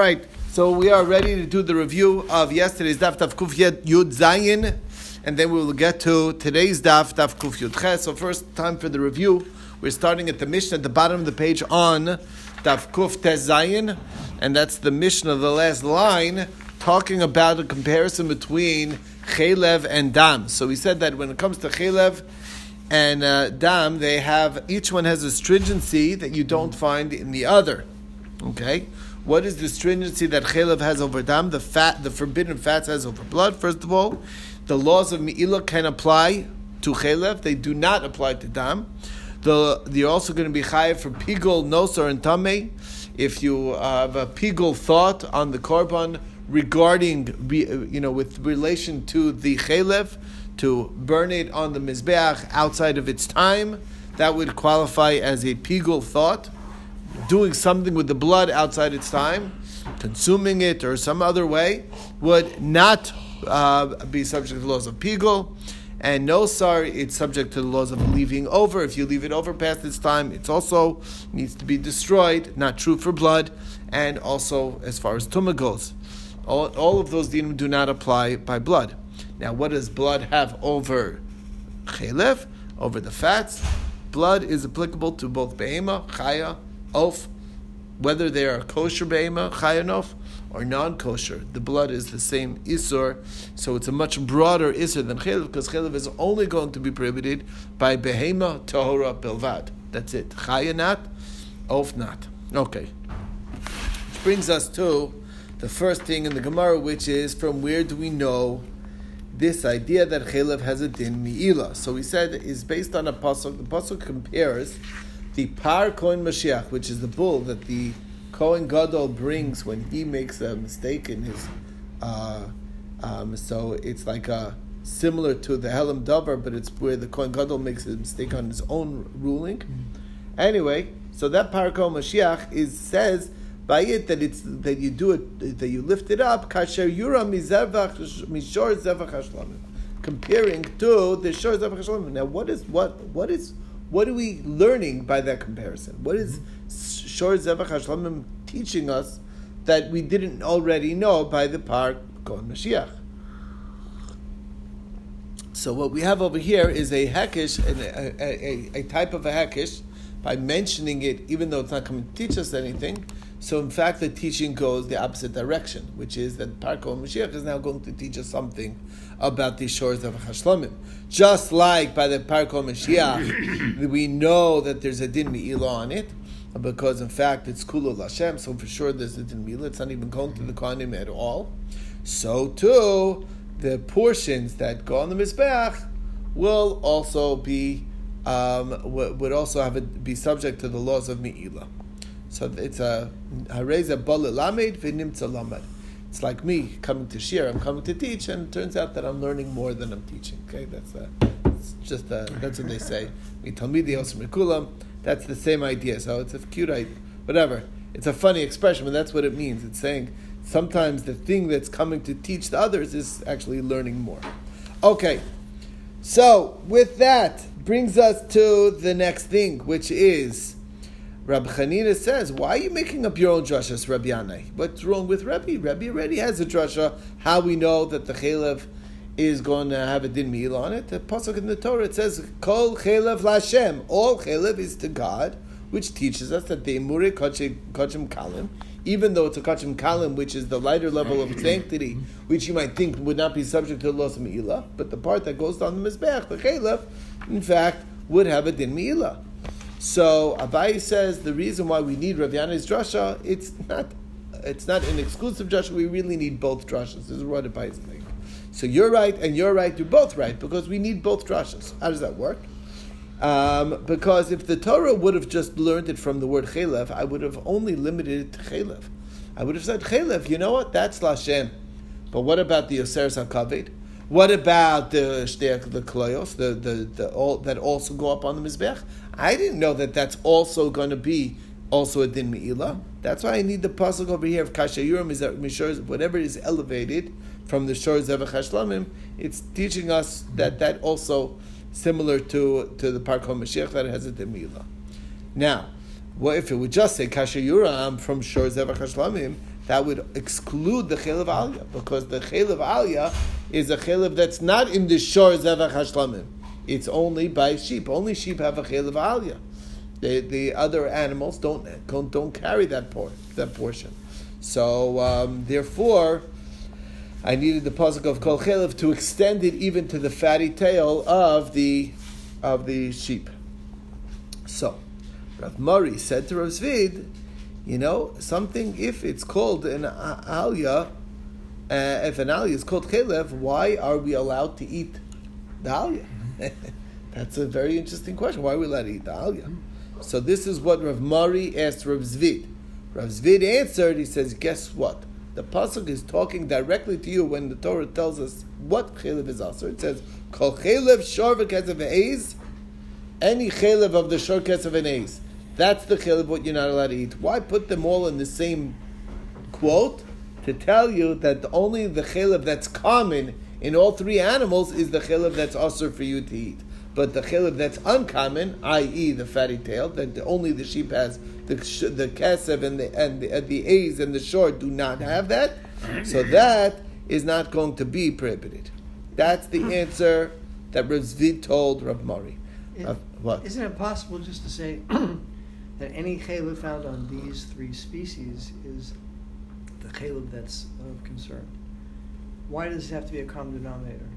All right, so we are ready to do the review of yesterday's daf daf kuf yud zayin, and then we will get to today's daf daf kuf yud ches. So first, time for the review. We're starting at the mission at the bottom of the page on daf kuf tes zayin, and that's the mission of the last line, talking about a comparison between chelev and dam. So we said that when it comes to chelev and uh, dam, they have each one has a stringency that you don't find in the other. Okay. What is the stringency that chelev has over dam? The fat, the forbidden fats has over blood. First of all, the laws of me'ilah can apply to chelev; they do not apply to dam. The, you're also going to be chayiv for pigul, nosar, and tameh. If you have a pigul thought on the korban regarding, you know, with relation to the chelev, to burn it on the mizbeach outside of its time, that would qualify as a pigul thought doing something with the blood outside its time, consuming it or some other way, would not uh, be subject to the laws of Pigul. And no sar, it's subject to the laws of leaving over. If you leave it over past its time, it also needs to be destroyed. Not true for blood, and also as far as tumah goes. All, all of those dinim do not apply by blood. Now, what does blood have over chelev, over the fats? Blood is applicable to both behema, chaya, of whether they are kosher be'ema, chayanof, or non-kosher. The blood is the same isur, so it's a much broader isur than chelev, because chelev is only going to be prohibited by behema tahora belvad. That's it. Chayanat, of not. Okay. Which brings us to the first thing in the Gemara, which is from where do we know this idea that chelev has a din mi'ila? So we said is based on a pasuk. The pasuk compares the Par Kohen Mashiach, which is the bull that the Kohen Gadol brings when he makes a mistake in his. Uh, um, so it's like a similar to the Helam Davar, but it's where the Kohen Gadol makes a mistake on his own ruling. Mm-hmm. Anyway, so that Par Kohen Mashiach is says by it that it's that you do it that you lift it up kasher yura mishor zevach hashlamim, comparing to the shor zevach hashlamim. Now, what is what what is what are we learning by that comparison? What is Shor Zevach Hashlamim teaching us that we didn't already know by the Par Kohen Mashiach? So what we have over here is a hekish, a, a, a, type of a hekish, by mentioning it, even though it's not coming to teach us anything. So in fact, the teaching goes the opposite direction, which is that Par Kohen Mashiach is now going to teach us something about the shores of Hashlamim. Just like by the Par Kohen Mashiach, we know that there's a din mi'ilah on it, because in fact it's Kulul Hashem, so for sure there's a din mi'ilah. It's not even going to the Kohanim at all. So too, the portions that go on the Mizbeach will also be um, would also have a, be subject to the laws of Mi'ilah. So it's a Hareza Balit Lamed V'Nimtza Lamed. It's like me coming to share. I'm coming to teach, and it turns out that I'm learning more than I'm teaching. Okay, that's a, it's just a, that's what they say. Me tumidi Osmikulam, that's the same idea. So it's a cute idea, whatever. It's a funny expression, but that's what it means. It's saying sometimes the thing that's coming to teach the others is actually learning more. Okay, so with that brings us to the next thing, which is Rabbi Chanina says, "Why are you making up your own drashas, Rabbi Yanai? What's wrong with Rabbi? Rabbi already has a drasha. How we know that the chalev is going to have a din meal on it? The pasuk in the Torah it says, "Kol chalev lashem." All chalev is to God, which teaches us that the emure kachim kalim, even though it's a kachim kalim, which is the lighter level of sanctity, which you might think would not be subject to of meila, but the part that goes down the mizbech, the chalev, in fact, would have a din meila. So Abai says the reason why we need Rav Yanai's drasha, it's not it's not an exclusive drasha. We really need both drashas. This is what Abai is saying. So you're right and you're right. You're both right because we need both drashas. How does that work? Um, because if the Torah would have just learned it from the word chelev, I would have only limited it to chelev. I would have said chelev. You know what? That's lashem. But what about the Yoseres HaKaved? What about the the kloyos, the, the, the all, that also go up on the mizbech? I didn't know that that's also going to be also a din meila. That's why I need the pasuk over here of kashayurim is that mishor whatever is elevated from the shor zevach hashlamim. It's teaching us that that also similar to to the parkom mashiach that has a din meila. Now, what if it would just say kashayurim from shor zevach hashlamim? That would exclude the chelev aliyah because the chelev aliyah is a chelev that's not in the shor zevach hashlamim. It's only by sheep. Only sheep have a chelev aliyah. The, the other animals don't, don't, don't carry that, por- that portion. So, um, therefore, I needed the pasuk of kol chelev to extend it even to the fatty tail of the of the sheep. So, Rav Mari said to Rav Zvid, you know, something if it's called an aliyah, uh, if an aliyah is called chelev, why are we allowed to eat the aliyah? That's a very interesting question. Why are we allowed to eat the aliyah? So this is what Rav Mari asked Rav Zvid. Rav Zvid answered, he says, guess what? The pasuk is talking directly to you when the Torah tells us what chelev is also. It says, "Kol chelev shor v'kesav eiz." Any chelev of the shor eiz. That's the chelev what you're not allowed to eat. Why put them all in the same quote? To tell you that only the chelev that's common in all three animals is the chelev that's also for you to eat. But the chelev that's uncommon, i.e., the fatty tail, that only the sheep has, the the kesev and the and the, and the A's and the short do not have that. So that is not going to be prohibited. That's the answer that Rav Zvid told Rav Mari. Uh, what? Isn't it possible just to say that any chelev found on these three species is the chelev that's of concern? Why does it have to be a common denominator?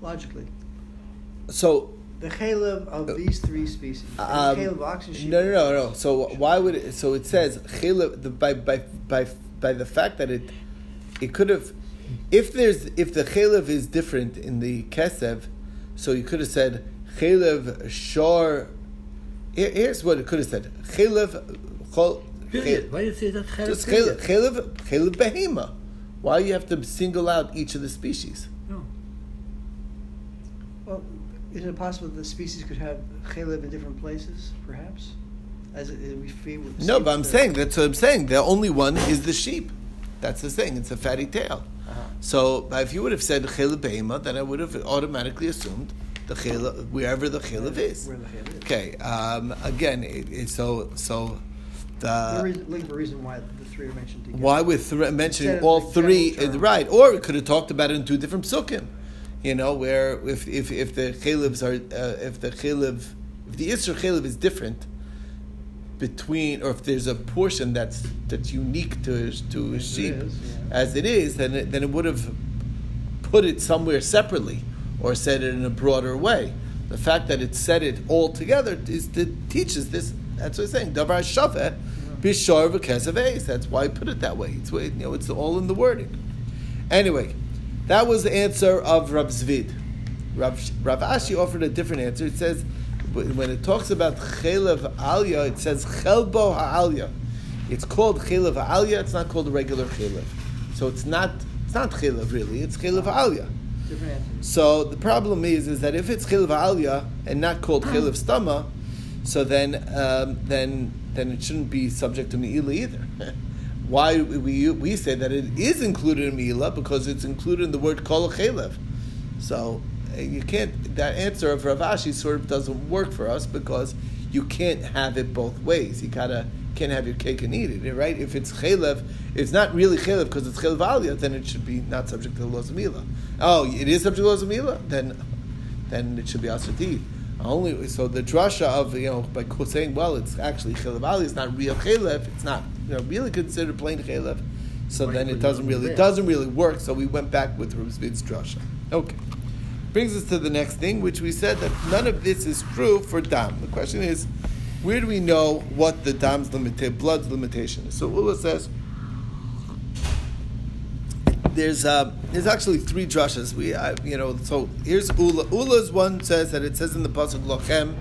Logically. So the chalev of uh, these three species. Um, oxen sheep. No, no, no, no. So why would it? So it says chalev the, by by by by the fact that it it could have if there's if the chalev is different in the kesev, so you could have said chalev shor. Here's what it could have said: chalev. Chol, Why do you say that chalev? Just chalev, chalev behema. Why you have to single out each of the species? No. Well, is it possible that the species could have chalev in different places, perhaps? As, it, we feed with no, but I'm saying that's what I'm saying. The only one is the sheep. That's the thing. It's a fatty tail. Uh-huh. So if you would have said chalev behema, then I would have automatically assumed the chalev wherever the chalev is. Where the is. Okay. Um, again, it, it, so so. The, reason, why the three are mentioned together. Why we're th- mentioning all three, right? Or we could have talked about it in two different psukim you know, where if if, if the chalibs are uh, if the chaliv if the isra chaliv is different between or if there's a portion that's that's unique to to a sheep it is, yeah. as it is, then it, then it would have put it somewhere separately or said it in a broader way. The fact that it said it all together is that teaches this. That's what I'm saying. Davar shaveh bishar v'kesav That's why I put it that way. It's you know it's all in the wording. Anyway. That was the answer of Rav Zvid. Rav, Rav Ashi offered a different answer. It says, when it talks about Chelev Alya, it says Chelbo Ha'alya. It's called Chelev Alya, it's not called a regular Chelev. So it's not, it's not Chelev really, it's Chelev Alya. So the problem is, is that if it's Chelev Alya and not called Chelev Stama, so then, um, then, then it shouldn't be subject to Me'ila either. why we, we say that it is included in Mila because it's included in the word Kol Chelev. So eh, you can't, that answer of Rav Ashi sort of doesn't work for us because you can't have it both ways. You gotta, can't have your cake and eat it, right? If it's Chelev, it's not really Chelev because it's Chelev Aliyah, then it should be not subject to the laws of Mila. Oh, it is subject to the laws of Mila? Then, then it should be Asatid. Only so the drasha of you know by saying well it's actually chelev ali it's not real chelev it's not you know really considered plain chelev so then it doesn't really it doesn't really work so we went back with Ruzvid's drasha okay brings us to the next thing which we said that none of this is true for dam the question is where do we know what the dam's limit blood's limitation is so Ula says there's uh, there's actually three drushes. We you know so here's Ula. Ula's one says that it says in the pasuk lochem,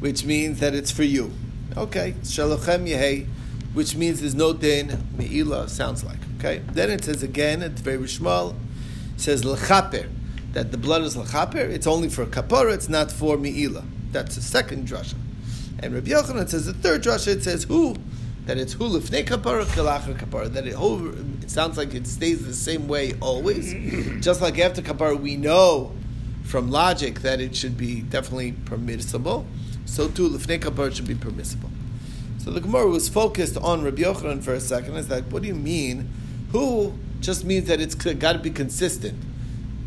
which means that it's for you. Okay, shalochem yehei, which means there's no din meila. Sounds like okay. Then it says again, it's very shmal. Says lechaper that the blood is lechaper. It's only for kapara. It's not for meila. That's the second drasha. And Rabbi Yochanan says the third drasha. It says who that it's hulifnei kapara kilacher kapara. That it it sounds like it stays the same way always. Just like after kapara, we know from logic that it should be definitely permissible. So too lifnei kapara should be permissible. So the Gemara was focused on Rabbi Yochanan for a second. Is that what do you mean? Who just means that it's got to be consistent.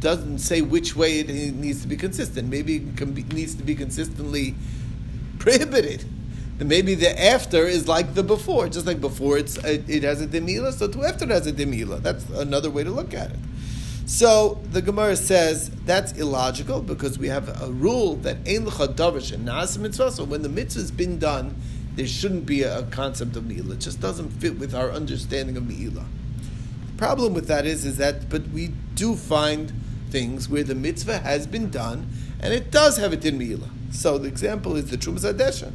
Doesn't say which way it needs to be consistent. Maybe it be, needs to be consistently prohibited. Maybe the after is like the before. Just like before it's uh, it has a demila, so to after it has a demila. That's another way to look at it. So the Gemara says that's illogical because we have a rule that ein davish and na'as mitzvah. So when the mitzvah has been done, there shouldn't be a, concept of mi'ila. It just doesn't fit with our understanding of mi'ila. The problem with that is, is that, but we do find things where the mitzvah has been done and it does have a din mi'ila. So the example is the Trumas Hadeshen.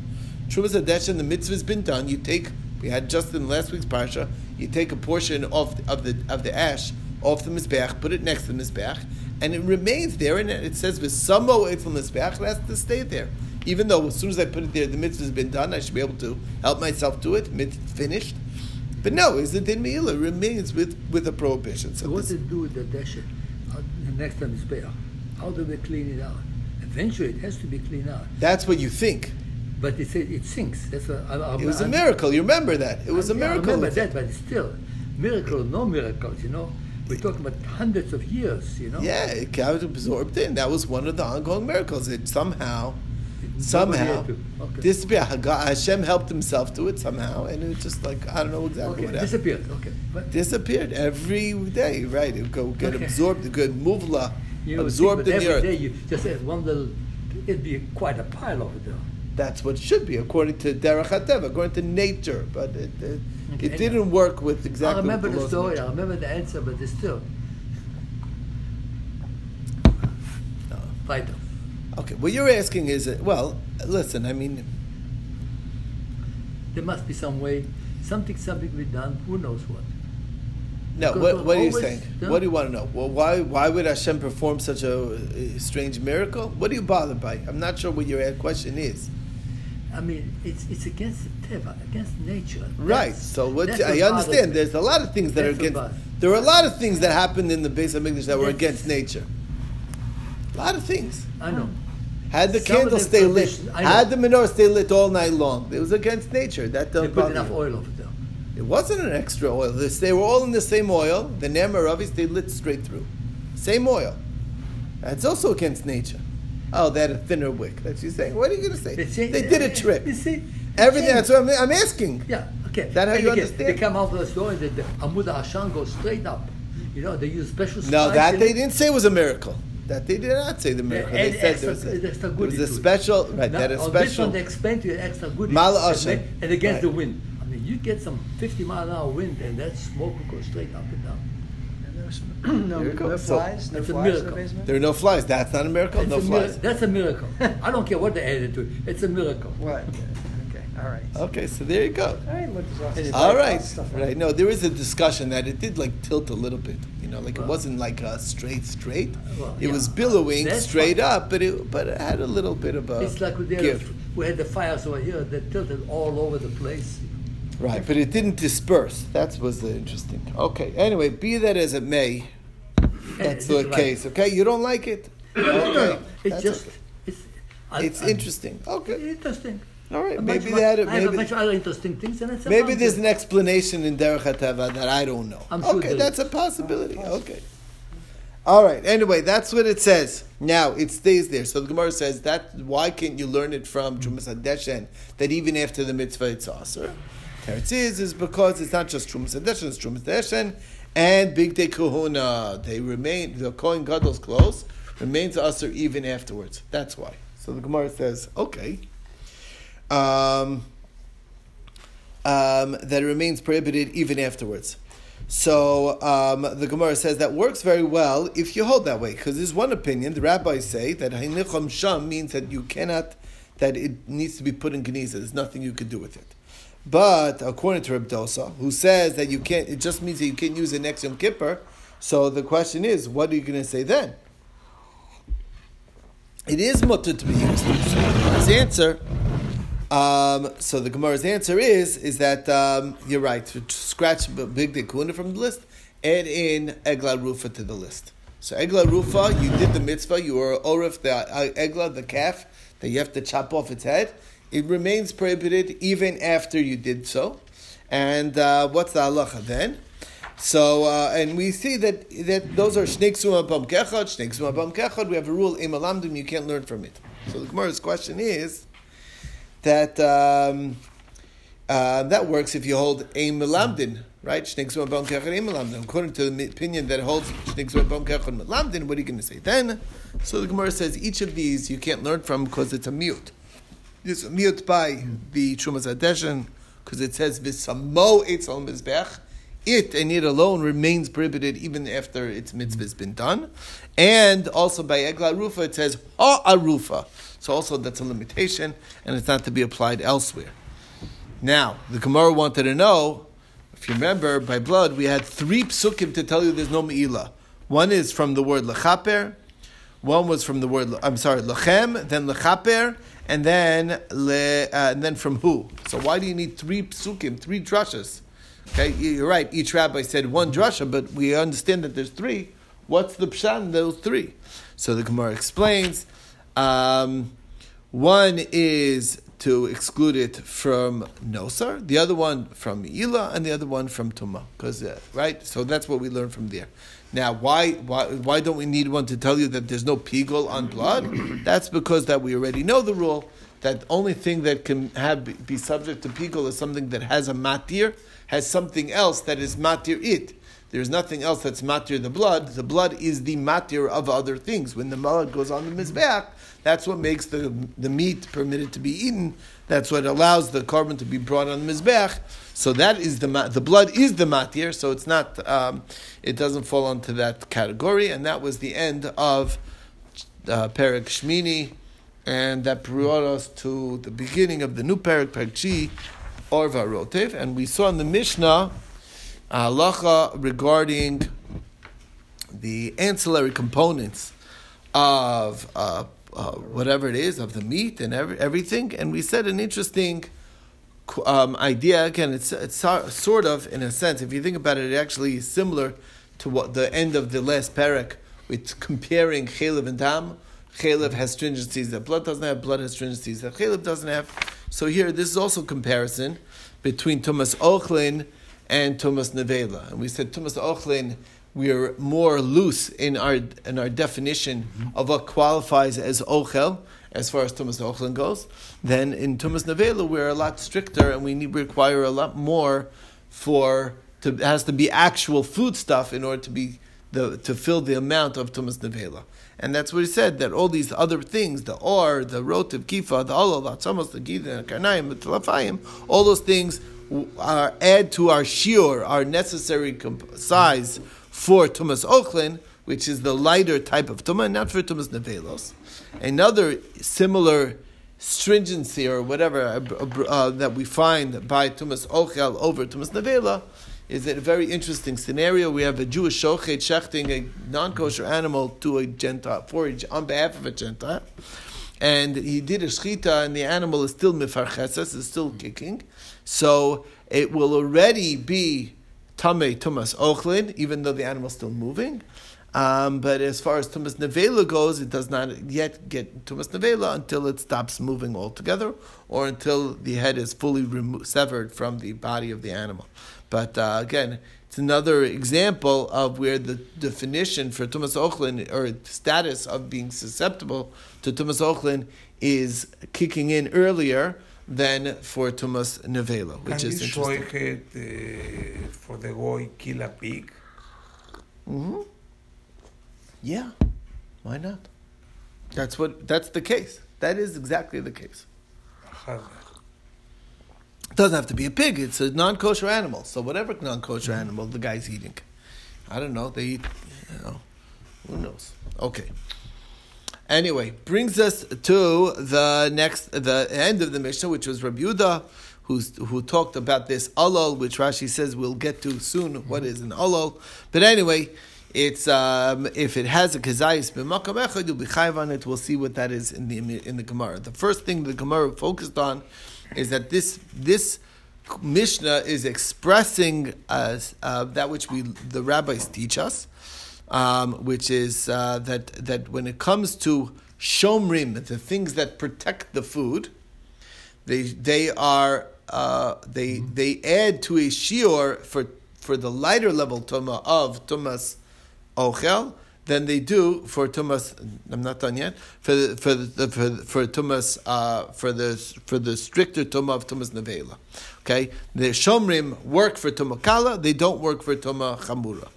Trumas Hadeshen, the mitzvah has been done. You take, we had just in last week's parsha, you take a portion of, of the of the ash off the mizbeach, put it next to the mizbeach, and it remains there. And it says with some away from the mizbeach, it has to stay there. Even though as soon as I put it there, the mitzvah has been done, I should be able to help myself to it. Mitzvah finished. But no, is the din meila remains with with a prohibition. So, so what to do with the deshet uh, next to the mizbeach? How do we clean it out? Eventually, it has to be cleaned out. That's what you think. But it it sinks. That's a, I, I, it was a miracle. You remember that? It was a miracle. I remember that, but still, miracle, or no miracles. You know, we're talking about hundreds of years. You know. Yeah, it got absorbed in. That was one of the ongoing miracles. It somehow, somehow, okay. disappeared. Hashem helped himself to it somehow, and it just like I don't know exactly okay, what happened. Disappeared. Okay. But disappeared every day. Right. It would go get okay. absorbed. Good muvla you absorbed in the earth. Day you just add one little. It'd be quite a pile over there. That's what should be according to Derech HaTeva, according to nature. But it, it, okay, it didn't work with exactly. I remember the story. I remember the answer, but it's still. No. Vital. Okay, what you're asking is, uh, well, listen. I mean, there must be some way, something, something be done. Who knows what? No, what, what are you saying? What do you want to know? Well, why why would Hashem perform such a, a strange miracle? What are you bothered by? I'm not sure what your question is. I mean, it's it's against the teva, against nature. That's, right. So what I understand. There's a lot of things that that's are against. There are a lot of things that happened in the base of English that were against nature. A lot of things. I know. Had the Some candle stay lit, had the menorah stay lit all night long, it was against nature. That they put enough oil over there. It wasn't an extra oil. They were all in the same oil. The Nemaravis, they lit straight through. Same oil. That's also against nature. Oh, they had a thinner wick. That's you saying. What are you going to say? They, they did a trick. You see, everything. That's what I'm, I'm, asking. Yeah. Okay. That how and you again, understand? They come out of the story that the Amud Hashan goes straight up. You know, they use special. No, that they didn't say was a miracle. That they did not say the miracle. And they said extra, there was a, extra there was a special. Right. Now, that a on special. this one, they explain to you extra good. Mal and, and against right. the wind. I mean, you get some 50 mile an hour wind, and that smoke will go straight up and down. no, no flies. No it's flies a miracle. in the basement. There are no flies. That's not a miracle. It's no a flies. Mir- that's a miracle. I don't care what they added to it. It's a miracle. What? Okay. All right. Okay, so there you go. All right. Look, there's All right. Right. No, there is a discussion that it did like tilt a little bit. You know, like Well- it wasn't like a straight straight. Uh, well, It yeah. was billowing That's straight fine. up, but it but it had a little bit of a It's like we, did give. we had the fires over here that tilted all over the place. Right, but it didn't disperse. That was the interesting. Okay. Anyway, be that as it may, that's the case. Okay, you don't like it. No, no, no, no. Okay, It's that's just, okay. it's, I- It's I- interesting. Okay. Interesting. All right. A Maybe bunch they had of- it. I have a Maybe bunch of other interesting things, and it's maybe there's an explanation in Derech HaTeva that I don't know. I'm okay, there that's is. a possibility. Oh, okay. All right. Anyway, that's what it says. Now it stays there. So the Gemara says that why can't you learn it from Trumas Hadeshen that even after the mitzvah it's aser? Teretz is is because it's not just Trumas Hadeshen, it's Trumas Hadeshen and Bigdei Kehuna. They remain the Kohen Gadol's clothes remains aser even afterwards. That's why. So the Gemara says, okay. Um, um, that it remains prohibited even afterwards. So um, the Gemara says that works very well if you hold that way, because there's one opinion. The rabbis say that Hainicham Sham means that you cannot, that it needs to be put in Geniza. There's nothing you could do with it. But according to Reb Dosa, who says that you can't, it just means that you can't use it next Yom Kippur. So the question is, what are you going to say then? It is mutter to be used. His answer um, so the Gemara's answer is is that um, you're right. Scratch bigdei kehuna from the list, add in egla rufa to the list. So egla rufa, you did the mitzvah. You were orif the uh, egla, the calf that you have to chop off its head. It remains prohibited even after you did so. And uh, what's the halacha then? So, uh, and we see that, that those are shnei ksuma bam kechad, shnei ksuma bam kechad. We have a rule, im alamdim, you can't learn from it. So the Gemara's question is that um, uh, that works if you hold im alamdin, right? Shnei ksuma bam kechad, im alamdim. According to the opinion that holds shnei ksuma bam kechad, alamdin, what are you going to say then? So the Gemara says each of these you can't learn from because it's a mute. It's mute by the Trumas Hadeshen because it says v'samo etz al mizbech it and it alone remains prohibited even after its mitzvah has been done. And also by Egla Rufa, it says Ha'arufa. So also that's a limitation, and it's not to be applied elsewhere. Now, the Gemara wanted to know, if you remember, by blood, we had three psukim to tell you there's no me'ilah. One is from the word lechaper, one was from the word, I'm sorry, lechem, then lechaper, and then le, uh, and then from who? So why do you need three psukim, three drushes? Okay, you're right. Each rabbi said one drasha, but we understand that there's three. What's the pshat those three? So the Gemara explains. Um, one is to exclude it from nosar, the other one from ila, and the other one from tuma. Because uh, right, so that's what we learn from there. Now, why, why why don't we need one to tell you that there's no pigul on blood? that's because that we already know the rule that the only thing that can have be subject to pigul is something that has a matir has something else that is matir it. There's nothing else that's matir the blood. The blood is the matir of other things. When the blood goes on the mizbeach, that's what makes the, the meat permitted to be eaten. That's what allows the korban to be brought on the mizbeach. So that is the the blood is the matir. So it's not um, it doesn't fall into that category. And that was the end of uh, Shmini, and that brought us to the beginning of the new Perik Perik Orva Rotev, and we saw in the Mishnah halacha regarding the ancillary components of uh, uh, whatever it is of the meat and every, everything, and we said an interesting um, idea. Again, it's it's sort of in a sense, if you think about it, it actually is similar to what the end of the last parak with comparing chalev and dam. Chalev has stringencies that blood doesn't have, blood has stringencies that chalev doesn't have. So here, this is also comparison between Tumas Ochlin and Tumas Nevela. And we said Tumas Ochlin, we are more loose in our in our definition mm-hmm. of what qualifies as Ochel, as far as Tumas Ochlin goes. Then in Tumas Nevela, we're a lot stricter and we need, require a lot more for to, it has to be actual food stuff in order to be the, to fill the amount of Tumas Nevela. And that's what he said, that all these other things, the or, the rotiv, kifa, the olol, the atzamos, the gida, the karnaim, the telafayim, all those things are add to our shiur, our necessary comp- size for tumas ochlin, which is the lighter type of tumah, not for tumas nevelos. Another similar stringency or whatever uh, uh, that we find by tumas ochel over tumas nevela is a very interesting scenario. We have a Jewish shochet shechting a non-kosher animal to a Gentile, for on behalf of a Gentile. And he did a shchita, and the animal is still mifarcheses, is still kicking. So it will already be tame tumas ochlin, even though the animal is still moving. Um, but as far as tumas nevela goes, it does not yet get tumas nevela until it stops moving altogether, or until the head is fully remo- severed from the body of the animal. But uh, again, it's another example of where the definition for Tumas Ochlin or status of being susceptible to Tumas Ochlin is kicking in earlier than for Tumas Nevela, which Can is you interesting. uh, for the goy kill a pig? Mm-hmm. Yeah, why not? That's what. That's the case. That is exactly the case. Doesn't have to be a pig. It's a non-kosher animal. So whatever non-kosher animal the guy's eating, I don't know. They eat, you know, who knows? Okay. Anyway, brings us to the next, the end of the Mishnah, which was Rabbi Yehuda, who's, who talked about this alol, which Rashi says we'll get to soon. What is an alol? But anyway, it's um, if it has a kazayis b'makam echad, you'll be on it. We'll see what that is in the in the Gemara. The first thing the Gemara focused on is that this this Mishnah is expressing uh, uh, that which we the rabbis teach us, um, which is uh, that that when it comes to shomrim, the things that protect the food, they they are uh, they they add to a shior for for the lighter level tuma of tumas ochel than they do for tumas. I'm not done yet. For the, for the, for for tumas uh, for the for the stricter tuma of tumas nevela. Okay, the shomrim work for tuma kala. They don't work for tuma chamura.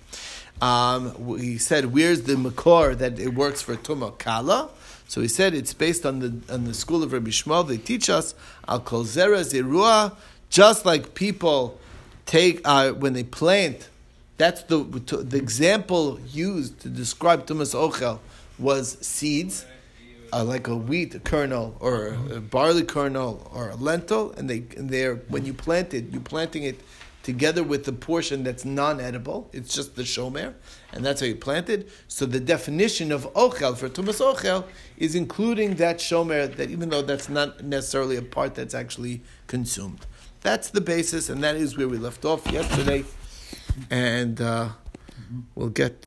Um, he said, "Where's the makor that it works for tuma kala?" So he said it's based on the on the school of Rabbi Shmuel. They teach us al kol zera zerua, just like people take uh, when they plant. That's the the example used to describe tumas ochel was seeds, uh, like a wheat kernel or a barley kernel or a lentil, and they and they're when you plant it, you're planting it together with the portion that's non-edible. It's just the shomer, and that's how you plant it. So the definition of ochel for tumas ochel is including that shomer, that even though that's not necessarily a part that's actually consumed. That's the basis, and that is where we left off yesterday, and uh, we'll get.